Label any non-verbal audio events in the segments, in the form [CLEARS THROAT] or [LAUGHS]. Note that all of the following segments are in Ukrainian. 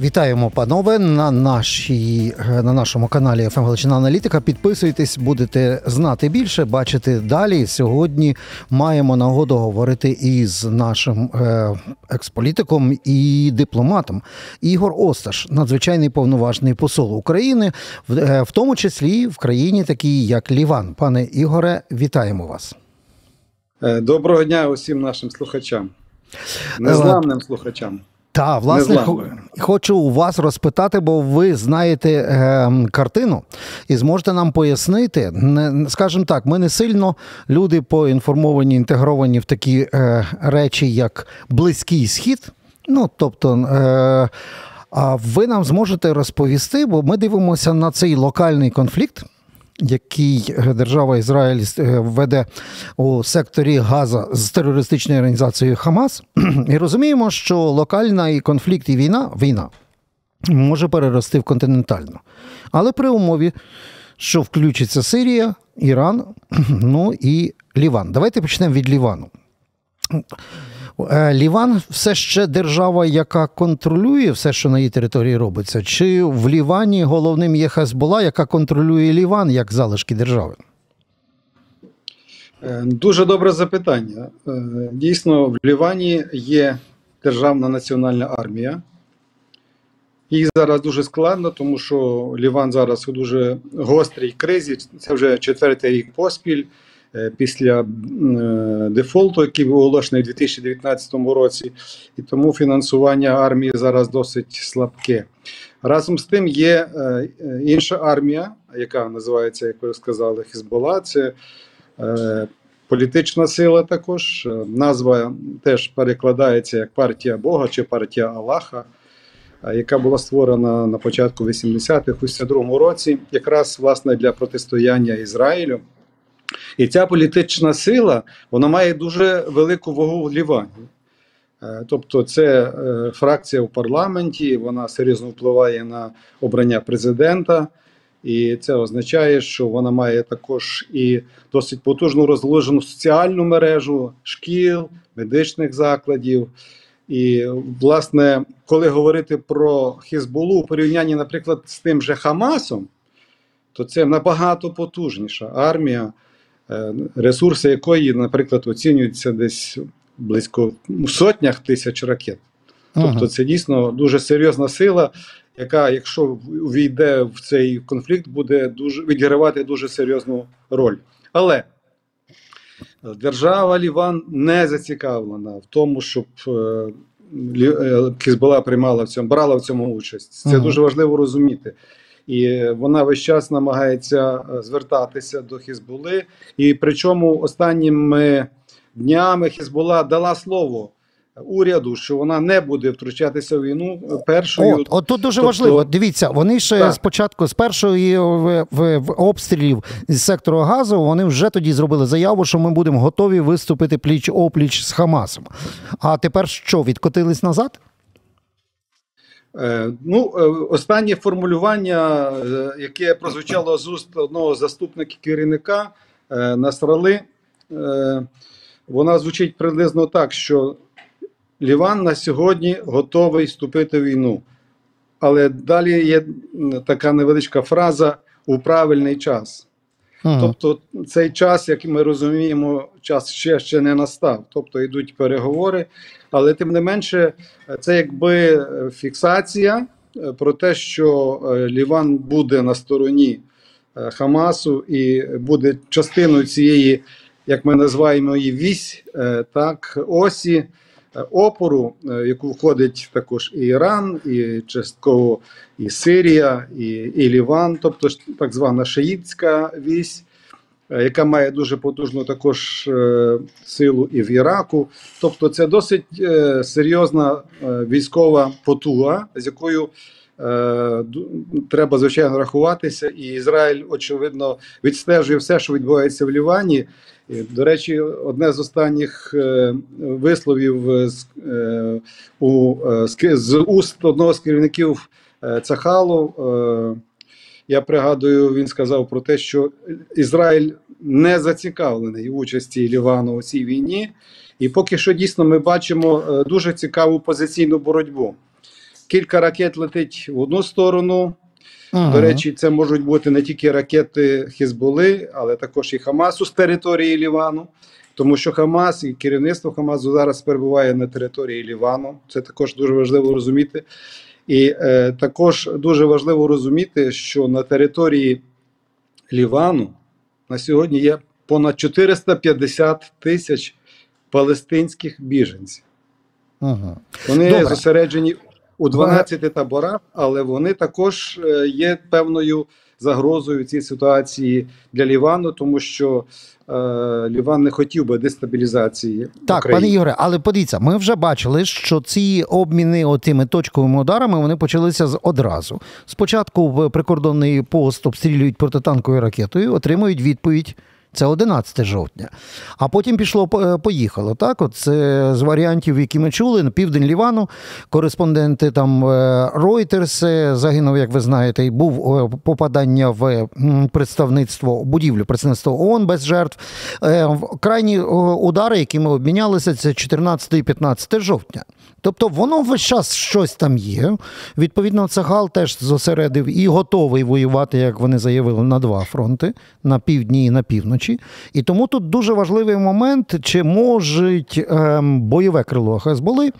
Вітаємо, панове, на нашій е, на нашому каналі «ФМ Галичина Аналітика. Підписуйтесь, будете знати більше, бачити далі. Сьогодні маємо нагоду говорити із нашим е, експолітиком і дипломатом Ігор Осташ, надзвичайний повноважний посол України, в, е, в тому числі в країні, такій як Ліван. Пане Ігоре, вітаємо вас. Доброго дня усім нашим слухачам, незламним слухачам. Та, власне, хочу у вас розпитати, бо ви знаєте е, картину і зможете нам пояснити. Не, скажімо так, ми не сильно люди поінформовані, інтегровані в такі е, речі, як близький схід. Ну, тобто, е, а ви нам зможете розповісти, бо ми дивимося на цей локальний конфлікт. Який е, держава Ізраїль е, веде у секторі Газа з терористичною організацією Хамас, [CLEARS THROAT] і розуміємо, що локальний конфлікт і війна, війна може перерости в континентальну. Але при умові, що включиться Сирія, Іран, [CLEARS THROAT] ну і Ліван. Давайте почнемо від Лівану. Е, Ліван все ще держава, яка контролює все, що на її території робиться, чи в Лівані головним є Хезбола, яка контролює Ліван як залишки держави? Е, Дуже добре запитання. Е, Дійсно, в Лівані є державна національна армія. Їй зараз дуже складно, тому що Ліван зараз у дуже гострій кризі. Це вже четвертий рік поспіль після е, дефолту, який був оголошений у 2019 році, і тому фінансування армії зараз досить слабке. Разом з тим є е, е, інша армія, яка називається, як ви сказали, Хізбола. Це е, політична сила також. Е, Назва теж перекладається як партія Бога чи партія Аллаха, е, яка була створена на початку 80-х у 62 році, якраз власне для протистояння Ізраїлю. І ця політична сила вона має дуже велику вагу в Лівані. Е, Тобто, це е, фракція в парламенті, вона серйозно впливає на обрання президента, і це означає, що вона має також і досить потужну розложену соціальну мережу шкіл, медичних закладів. І, власне, коли говорити про Хізбулу у порівнянні, наприклад, з тим же Хамасом, то це набагато потужніша армія, ресурси якої, наприклад, оцінюються десь близько ну, сотнях тисяч ракет. Тобто, це дійсно дуже серйозна сила, яка, якщо увійде в цей конфлікт, буде дуже відігравати дуже серйозну роль. Але держава Ліван не зацікавлена в тому, щоб е, е, приймала в цьому, брала в цьому участь. Це Мгм. дуже важливо розуміти. І вона весь час намагається е, звертатися до Хізбули. І причому останніми днями Хізбула дала слово уряду, що вона не буде втручатися в війну е, першою. От, от тут дуже Тобто- важливо. Дивіться, вони ще Так. спочатку, з першої в, в, в обстрілів з сектору газу, вони вже тоді зробили заяву, що ми будемо готові виступити пліч опліч з Хамасом. А тепер що, відкотились назад? Е, Ну, е, останнє формулювання, е, яке прозвучало з уст одного з заступників керівника Насрали, вона звучить приблизно так, що Ліван на сьогодні готовий вступити в війну. Але далі є така невеличка фраза у правильний час. Мгм. Тобто цей час, як ми розуміємо, час ще, ще не настав. Тобто йдуть переговори, але тим не менше, це якби е, фіксація е, про те, що е, Ліван буде на стороні Хамасу і буде частиною цієї, як ми називаємо її вісь, так, осі опору, е, в яку входить також і Іран, і частково і Сирія, і, і Ліван, тобто так звана шиїтська вісь, е, яка має дуже потужну також е, силу і в Іраку. Тобто, це досить е, серйозна е, військова потуга, з якою е, треба звичайно рахуватися. І Ізраїль, очевидно, відстежує все, що відбувається в Лівані. До речі, одне з останніх е, висловів е, з, е, у, е, з, уст одного з керівників е, Цахалу. Е, я пригадую, він сказав про те, що Ізраїль не зацікавлений участі Лівану у цій війні, і поки що дійсно ми бачимо е, дуже цікаву позиційну боротьбу. Кілька ракет летить в одну сторону. Мгм. До речі, це можуть бути не тільки ракети Хізболи, але також і Хамасу з території Лівану. Тому що Хамас і керівництво Хамасу зараз перебуває на території Лівану. Це також дуже важливо розуміти. І е, також дуже важливо розуміти, що на території Лівану на сьогодні є понад 450 тисяч палестинських біженців. Мгм. Вони Добре. зосереджені у 12 таборах, але вони також е, є певною загрозою цій ситуації для Лівану, тому що е, Ліван не хотів би дестабілізації. Так, України. пане Ігоре, але подивіться, ми вже бачили, що ці обміни отими точковими ударами вони почалися з одразу. Спочатку в прикордонний пост обстрілюють протитанковою ракетою, отримують відповідь. Це 11 жовтня. А потім пішло е, поїхало. Так, от це з варіантів, які ми чули, на південь Лівану. Кореспонденти там Reuters е, загинув, як ви знаєте, і був е, попадання в представництво будівлю представництво ООН без жертв. Крайні удари, які ми обмінялися, це 14 і 15 жовтня. Тобто воно весь час щось там є. Відповідно, Цагал теж зосередив і готовий воювати, як вони заявили, на два фронти на півдні і на півночі. І тому тут дуже важливий момент, чи можуть ем, бойове крило Хезболи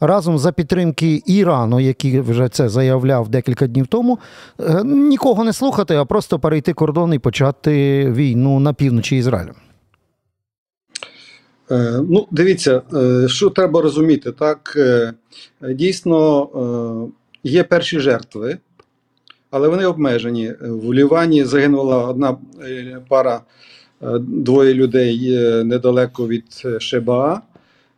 разом за підтримки Ірану, який вже це заявляв декілька днів тому, е, нікого не слухати, а просто перейти кордон і почати війну на півночі Ізраїлю. Е, Ну, дивіться, е, що треба розуміти, так е, дійсно є перші жертви, але вони обмежені. В Лівані загинула одна пара, двоє людей недалеко від Шебаа.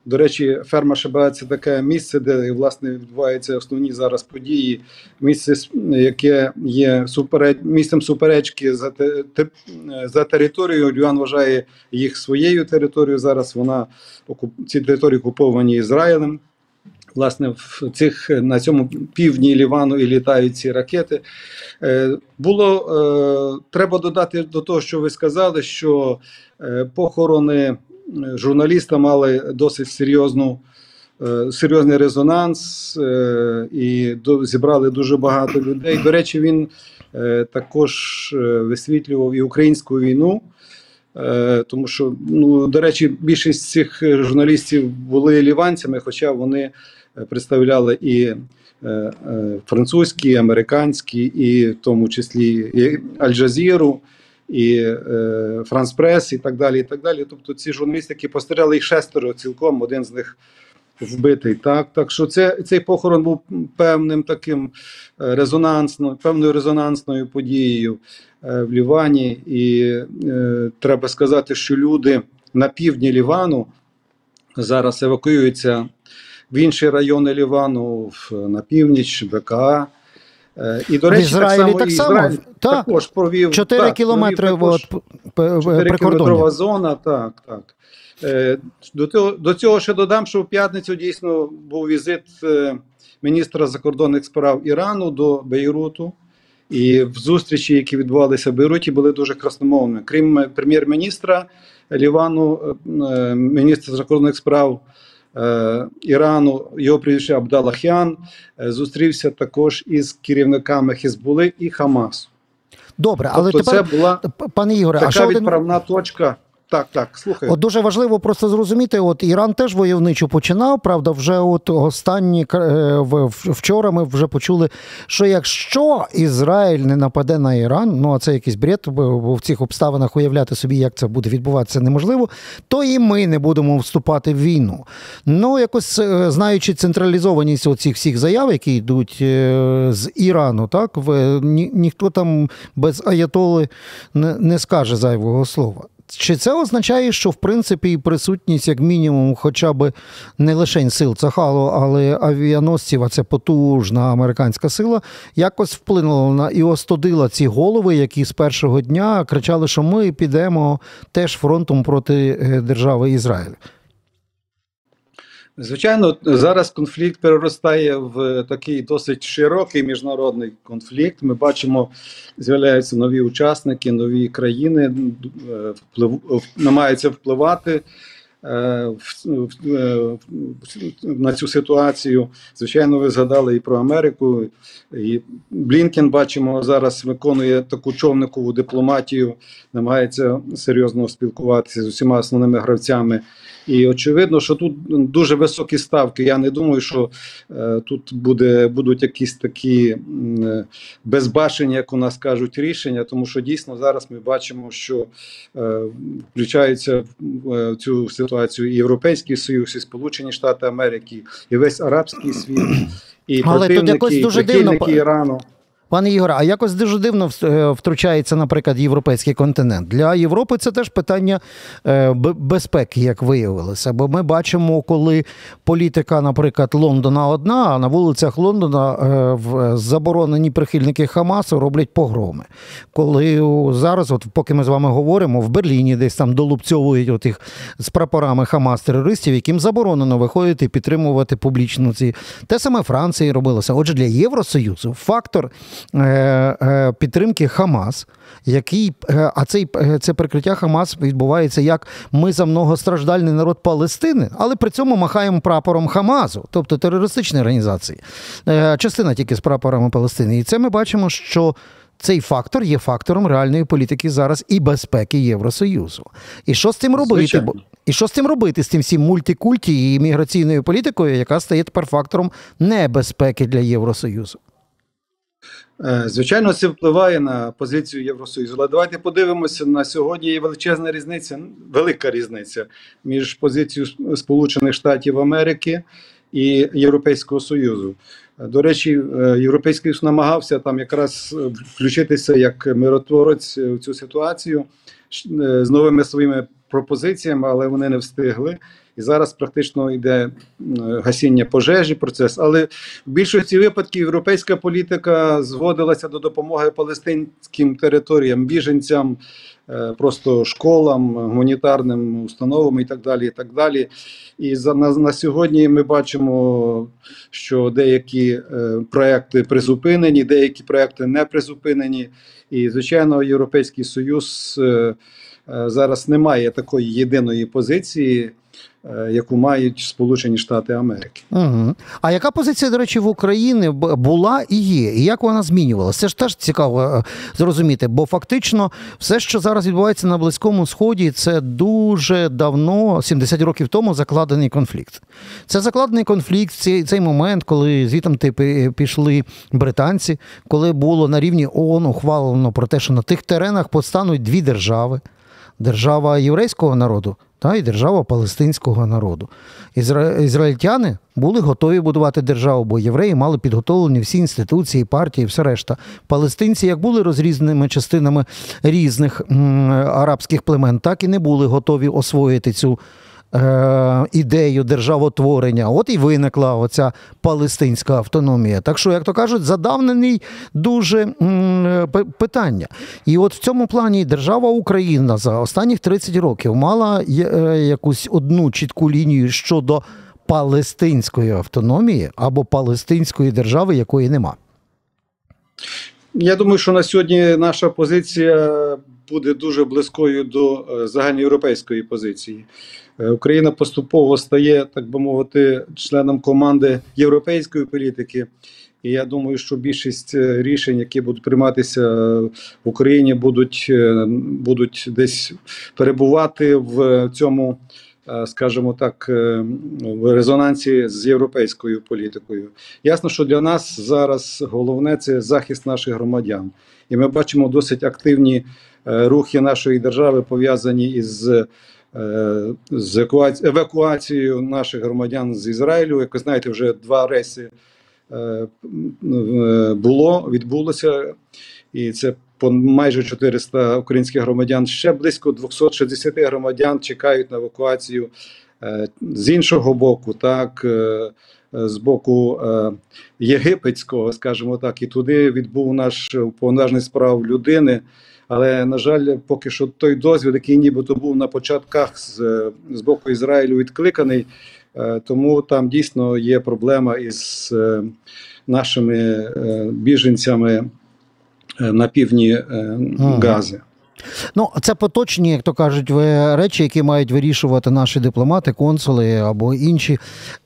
До речі, ферма Шебаа це таке місце, де власне відбуваються основні зараз події. Місце, яке є супереч... місцем суперечки за, те... за територією. Львів'ян вважає їх своєю територією. Зараз вона ці території окуповані Ізраїлем. Власне, в цих на цьому півдні Лівану і літають ці ракети. Е, було е, треба додати до того, що ви сказали, що е, похорони журналіста мали досить серйозну. е, Серйозний резонанс е, і зібрали дуже багато людей. До речі, він е, також висвітлював і українську війну, тому що, ну, до речі, більшість цих журналістів були ліванцями, хоча вони представляли і французькі, і американські, і в тому числі і Аль-Джазіру, і е, Франс Прес, і так далі. І так далі. Тобто ці журналісти, які постріляли їх шестеро цілком, один з них вбитий. Так, так що це, цей похорон був певним таким е, резонансною, певною резонансною подією е, в Лівані. І е, треба сказати, що люди на півдні Лівану зараз евакуюються в інші райони Лівану, в, на північ, БКА. Е, І, до В речі, Ізраїлі так і само, Ізраїль так. також провів 4 так, кілометри от, п- п- 4 кілометрова зона, так, так. Е, До цього, до цього ще додам, що в п'ятницю дійсно був візит е, міністра закордонних справ Ірану до Бейруту. І в зустрічі, які відбувалися в Бейруті, були дуже красномовними. Крім прем'єр-міністра Лівану, міністр закордонних справ Ірану, його прізвище Абдалахян, е, зустрівся також із керівниками Хізбули і Хамасу. Добре, але тобто тепер, це була пане Ігоре, а така відправна один, точка. Так, так, слухай. От дуже важливо просто зрозуміти, от Іран теж войовничу починав. Правда, вже от останні е, вчора ми вже почули, що якщо Ізраїль не нападе на Іран, ну а це якийсь бред, бо в цих обставинах уявляти собі, як це буде відбуватися, неможливо, то і ми не будемо вступати в війну. Ну, якось е, знаючи централізованість оцих всіх заяв, які йдуть е, з Ірану, так ні, ніхто там без аятоли не скаже зайвого слова. Чи це означає, що в принципі і присутність, як мінімум, хоча б не лише сил Цахалу, але авіаносців, а це потужна американська сила, якось вплинула на і остудила ці голови, які з першого дня кричали, що ми підемо теж фронтом проти е, держави Ізраїль? Звичайно, зараз конфлікт переростає в такий досить широкий міжнародний конфлікт. Ми бачимо, з'являються нові учасники, нові країни е, вплив, намагаються впливати е, в- в- е, в- на цю ситуацію. Звичайно, ви згадали і про Америку. І Блінкен, бачимо, зараз виконує таку човникову дипломатію, намагається серйозно спілкуватися з усіма основними гравцями. І очевидно, що тут дуже високі ставки. Я не думаю, що е, тут буде, будуть якісь такі е, безбашені, як у нас кажуть, рішення, тому що дійсно зараз ми бачимо, що е, включаються в е, цю ситуацію і Європейський Союз, і Сполучені Штати Америки, і весь арабський світ, і Але противники, якось і дуже дивно, Ірану. Пане Ігоре, а якось дуже дивно е, втручається, наприклад, європейський континент. Для Європи це теж питання е, безпеки, як виявилося. Бо ми бачимо, коли політика, наприклад, Лондона одна, а на вулицях Лондона е, заборонені прихильники Хамасу роблять погроми. Коли зараз, от поки ми з вами говоримо, в Берліні десь там долупцьовують отих з прапорами Хамас терористів, яким заборонено виходити і підтримувати публічно ці. Те саме Франції робилося. Отже, для Євросоюзу фактор підтримки Хамас, який, е, а цей, е, це прикриття Хамас відбувається як ми за многостраждальний народ Палестини, але при цьому махаємо прапором Хамазу, тобто терористичної організації. Е, частина тільки з прапорами Палестини. І це ми бачимо, що. Цей фактор є фактором реальної політики зараз і безпеки Євросоюзу. І що з цим робити? Звичайно. І що з цим робити з тим всім мультикульті і міграційною політикою, яка стає тепер фактором небезпеки для Євросоюзу? Е, Звичайно, це впливає на позицію Євросоюзу. Але давайте подивимося на сьогодні. Є величезна різниця, велика різниця між позицією Сполучених Штатів Америки і Європейського Союзу. До речі, е, Європейський Союз намагався там якраз е, включитися як миротворець в цю ситуацію з новими своїми пропозиціями, але вони не встигли. І зараз практично йде гасіння пожежі, процес. Але в більшості випадків європейська політика зводилася до допомоги палестинським територіям, біженцям, е, просто школам, гуманітарним установам і так далі. І так далі. І за на, на сьогодні ми бачимо, що деякі е, проекти призупинені, деякі проекти не призупинені. І звичайно, Європейський Союз е, е, зараз не має такої єдиної позиції, е, яку мають Сполучені Штати Америки. Угу. А яка позиція, до речі, в Україні була і є? І як вона змінювалася? Це ж теж цікаво е, зрозуміти, бо фактично все, що зараз відбувається на Близькому Сході, це дуже давно, 70 років тому, закладений конфлікт. Це закладений конфлікт, цей, цей момент, коли звітом типи пішли британці, коли було на рівні ООН ухвалено про те, що на тих теренах постануть дві держави. Держава єврейського народу та і держава палестинського народу. Ізра... Ізраїльтяни були готові будувати державу, бо євреї мали підготовлені всі інституції, партії, все решта. Палестинці, як були розрізненими частинами різних м, арабських племен, так і не були готові освоїти цю. Е, Ідею державотворення, от і виникла оця палестинська автономія. Так що, як то кажуть, задавнений дуже п- питання. І от в цьому плані держава Україна за останніх 30 років мала е, якусь одну чітку лінію щодо палестинської автономії або палестинської держави, якої нема. Я думаю, що на сьогодні наша позиція буде дуже близькою до е, загальноєвропейської позиції. Е, Україна поступово стає, так би мовити, членом команди європейської політики. І я думаю, що більшість е, рішень, які будуть прийматися в Україні, будуть, будуть десь перебувати в цьому, скажімо так, е, в резонансі з європейською політикою. Ясно, що для нас зараз головне це захист наших громадян, і ми бачимо досить активні е, рухи нашої держави пов'язані із. е, З евакуацією наших громадян з Ізраїлю, як ви знаєте, вже два рейси е, е, було, відбулося, і це по майже 400 українських громадян. Ще близько 260 громадян чекають на евакуацію Е, з іншого боку, так, е, з боку е, єгипетського, скажімо так, і туди відбув наш повноважний справ людини. Але, на жаль, поки що той дозвіл, який нібито був на початках з, з боку Ізраїлю відкликаний, тому там дійсно є проблема із нашими біженцями на півдні е, Гази. Ну, це поточні, як то кажуть, речі, які мають вирішувати наші дипломати, консули або інші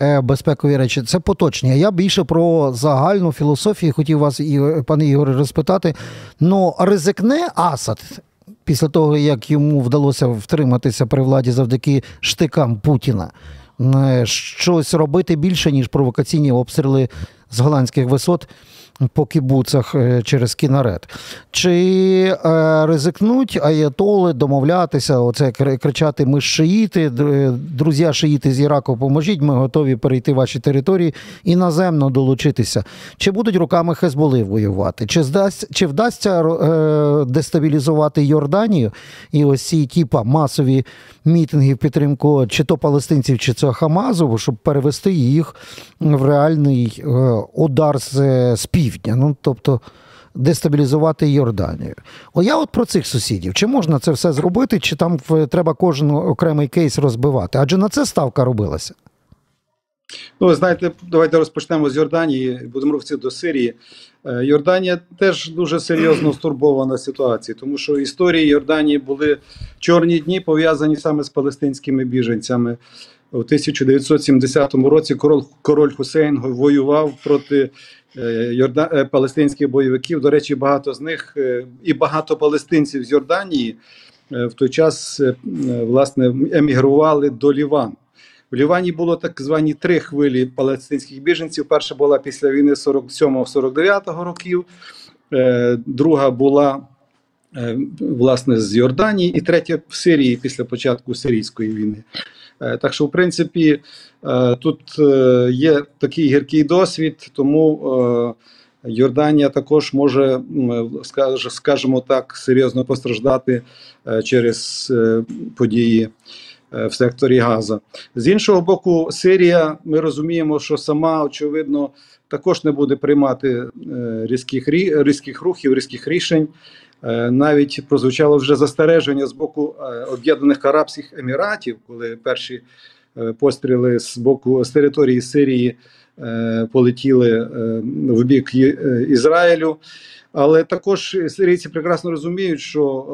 е, безпекові речі. Це поточні. А я більше про загальну філософію хотів вас, пане Ігоре, розпитати. Ну, ризикне Асад після того, як йому вдалося втриматися при владі завдяки штикам Путіна, е, щось робити більше, ніж провокаційні обстріли з голландських висот по кібуцах е, через кінарет. Чи е, ризикнуть аятоли домовлятися, оце кри- кричати: ми шиїти, друзі шиїти з Іраку, поможіть, ми готові перейти ваші території і наземно долучитися. Чи будуть руками Хезболи воювати? Чи, здасть, чи вдасться е, дестабілізувати Йорданію і ось ці типа масові мітинги в підтримку чи то палестинців, чи це Хамазу, щоб перевести їх в реальний е, удар з, з півдня? Ну, тобто дестабілізувати Йорданію. О, я от про цих сусідів. Чи можна це все зробити, чи там треба кожен окремий кейс розбивати? Адже на це ставка робилася. Ну, ви знаєте, давайте розпочнемо з Йорданії, будемо рухатися до Сирії. Е, Йорданія теж дуже серйозно [CLEARS THROAT] стурбована ситуацією, тому що історії Йорданії були чорні дні, пов'язані саме з палестинськими біженцями. У 1970 році король, король Хусейн воював проти Йорда... е, палестинських бойовиків. До речі, багато з них е, і багато палестинців з Йорданії е, в той час е, е, власне емігрували до Лівану. В Лівані було так звані три хвилі палестинських біженців. Перша була після війни 47-49 років, е, друга була е, власне з Йорданії, і третя в Сирії після початку сирійської війни. Е, Так що, в принципі, е, тут е, є такий гіркий досвід, тому Йорданія також може, скажімо так, серйозно постраждати через події в секторі Газа. З іншого боку, Сирія, ми розуміємо, що сама очевидно також не буде приймати різких різких рухів, різких рішень. Е, Навіть прозвучало вже застереження з боку е, Об'єднаних Арабських Еміратів, коли перші е, постріли з боку з території Сирії полетіли в бік Ізраїлю. Але також сирійці прекрасно розуміють, що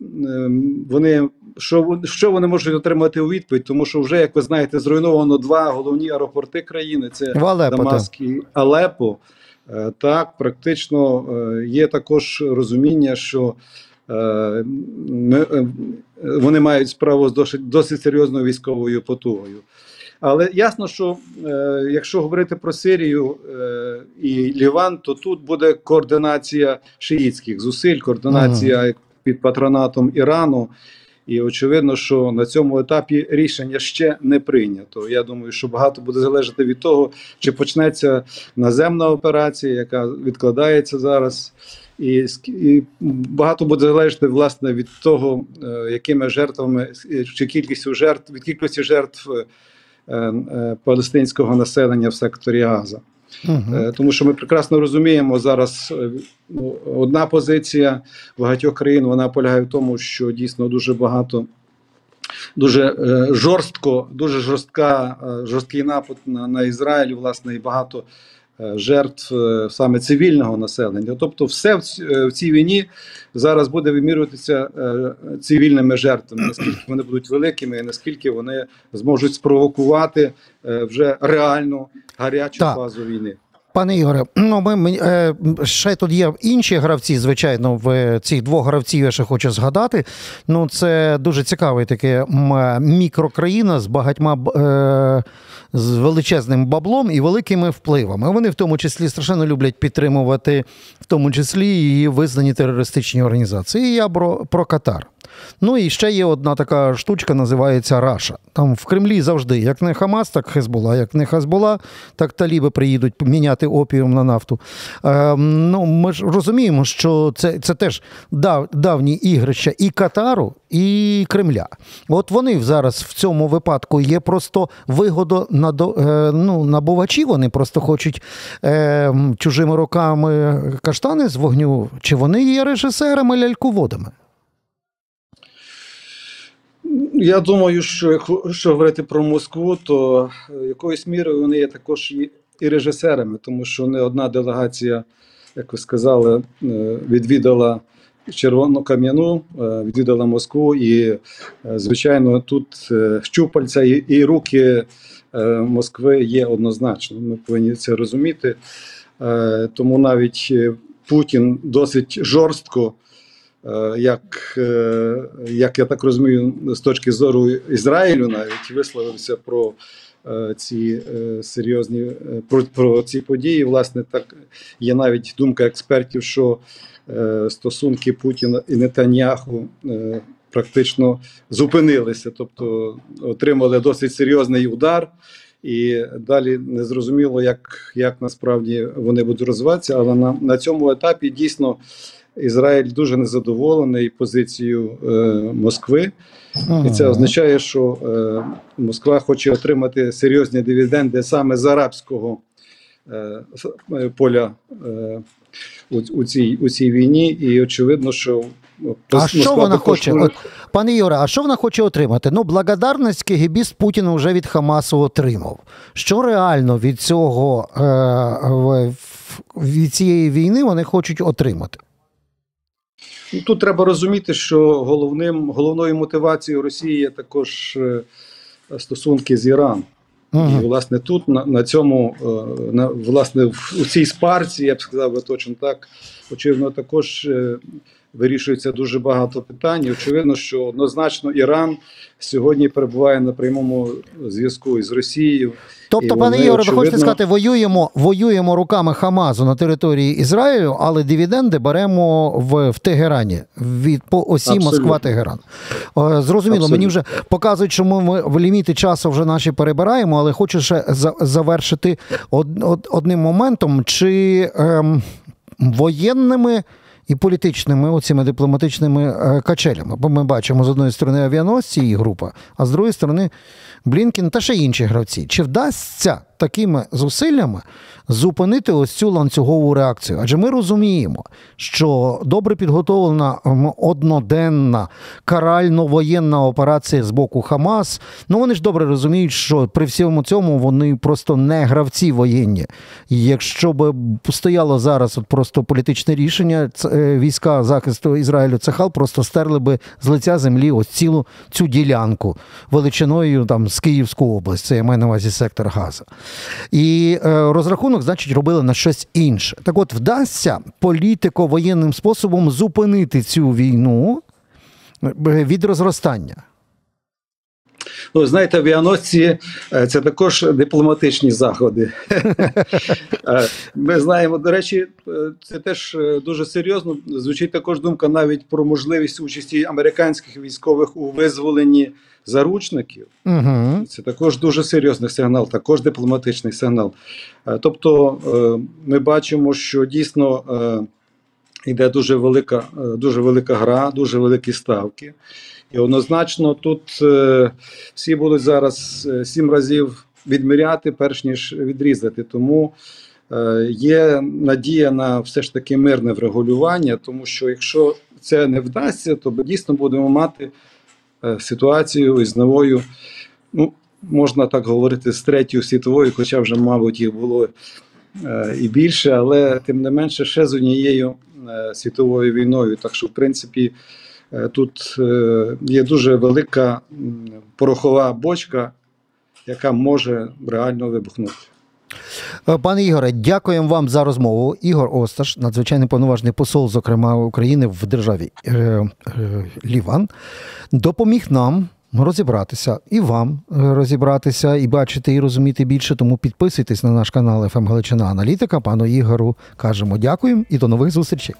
е, е, вони що, що вони можуть отримати у відповідь, тому що вже, як ви знаєте, зруйновано два головні аеропорти країни: це. Дамаск і Алепо. Е, Так, практично е, є також розуміння, що е, вони мають справу з досить, досить серйозною військовою потугою. Але ясно, що е, якщо говорити про Сирію е, і Ліван, то тут буде координація шиїтських зусиль, координація під патронатом Ірану. І очевидно, що на цьому етапі рішення ще не прийнято. Я думаю, що багато буде залежати від того, чи почнеться наземна операція, яка відкладається зараз, і, і багато буде залежати власне від того, е, якими жертвами е, чи кількістю жертв від кількості жертв е, палестинського населення в секторі Газа. Угу. Тому що ми прекрасно розуміємо зараз е, ну, одна позиція багатьох країн вона полягає в тому, що дійсно дуже багато. Дуже е, жорстко, дуже жорстка, жорсткий напад на, на Ізраїль, власне, і багато жертв е, саме цивільного населення. Тобто, все в, е, цій війні зараз буде вимірюватися е, цивільними жертвами, наскільки вони будуть великими, і наскільки вони зможуть спровокувати е, вже реальну гарячу Так. фазу війни. Пане Ігоре, ну ми, е, ще тут є інші гравці, звичайно, в цих двох гравців я ще хочу згадати. Ну, це дуже цікавий такий м, мікрокраїна з багатьма е, з величезним баблом і великими впливами. Вони в тому числі страшенно люблять підтримувати, в тому числі і визнані терористичні організації. І я про, про Катар. Ну і ще є одна така штучка, називається Раша. Там в Кремлі завжди, як не Хамас, так Хезбола, як не Хезбола, так таліби приїдуть міняти опіум на нафту. Е, ну, ми ж розуміємо, що це, це теж дав, давні ігрища і Катару, і Кремля. От вони зараз в цьому випадку є просто вигодо е, ну, набувачі, вони просто хочуть е, чужими руками каштани з вогню, чи вони є режисерами ляльководами? Я думаю, що якщо говорити про Москву, то е, якоюсь мірою вони є також і, режисерами, тому що не одна делегація, як ви сказали, е, відвідала Червонокам'яну, е, відвідала Москву, і, звичайно, тут щупальця і, руки Москви є однозначно. Ми повинні це розуміти. Тому навіть Путін досить жорстко, як, е, як я так розумію, з точки зору Ізраїлю, навіть висловився про е, ці е, серйозні е, про, про ці події. Власне, так є навіть думка експертів, що е, стосунки Путіна і Нетаньяху е, практично зупинилися, тобто отримали досить серйозний удар. І далі не зрозуміло, як, як насправді вони будуть розвиватися, але на, на цьому етапі дійсно Ізраїль дуже незадоволений позицією е, Москви. І це означає, що е, Москва хоче отримати серйозні дивіденди саме з арабського е, е, поля е, у, у, цій, у цій війні. І очевидно, що А що вона хоче? От, пане Юре, а що вона хоче отримати? Ну, благодарність кегібіст Путіна вже від Хамасу отримав. Що реально від цього е, від цієї війни вони хочуть отримати? Ну, Тут треба розуміти, що головним, головною мотивацією Росії є також е, стосунки з Іраном. І Угу. власне тут на, на цьому е, на власне в у цій спарці, я б сказав би точно так. Очевидно, також е, вирішується дуже багато питань. І Очевидно, що однозначно Іран сьогодні перебуває на прямому зв'язку із Росією. Тобто, І пане Ігоре, ви хочете сказати, воюємо, воюємо руками Хамазу на території Ізраїлю, але дивіденди беремо в, в Тегерані від по осі Абсолютно. Москва-Тегеран. Е, Зрозуміло, мені вже показують, що ми, ми в ліміти часу вже наші перебираємо, але хочу ще завершити од, од, одним моментом, чи ем, воєнними. І політичними оціми дипломатичними е, качелями. Бо ми бачимо з одної сторони авіаносці і група, а з другої сторони Блінкін та ще інші гравці. Чи вдасться такими зусиллями зупинити ось цю ланцюгову реакцію? Адже ми розуміємо, що добре підготовлена одноденна карально-воєнна операція з боку Хамас. Ну вони ж добре розуміють, що при всьому цьому вони просто не гравці воєнні. Якщо б стояло зараз от просто політичне рішення, ц- е, війська захисту Ізраїлю Цехал просто стерли би з лиця землі ось цілу цю ділянку величиною там з Київську область. Це я маю на увазі сектор Газа. І е, розрахунок, значить, робили на щось інше. Так от вдасться політико-воєнним способом зупинити цю війну е, від розростання. Ну, знаєте, авіаносці е, це також дипломатичні заходи. [LAUGHS] Е, Ми знаємо, до речі, е, це теж дуже серйозно. Звучить також думка навіть про можливість участі американських військових у визволенні заручників. Угу. Це також дуже серйозний сигнал, також дипломатичний сигнал. Тобто ми бачимо, що дійсно йде дуже велика, дуже велика гра, дуже великі ставки. І однозначно тут е, всі будуть зараз е, сім разів відміряти, перш ніж відрізати. Тому е, є надія на все ж таки мирне врегулювання, тому що якщо це не вдасться, то ми дійсно будемо мати ситуацію із новою, ну, можна так говорити, з третьою світовою, хоча вже, мабуть, їх було е, і більше, але тим не менше ще з однією е, світовою війною. Так що, в принципі, тут е, є дуже велика порохова бочка, яка може реально вибухнути. Е, Пане Ігоре, дякуємо вам за розмову. Ігор Осташ, надзвичайний повноважний посол, зокрема України в державі е, е, Ліван, допоміг нам. Розібратися і вам е, розібратися, і бачити, і розуміти більше. Тому підписуйтесь на наш канал «ФМ Галичина Аналітика. Пану Ігору кажемо дякуємо і до нових зустрічей.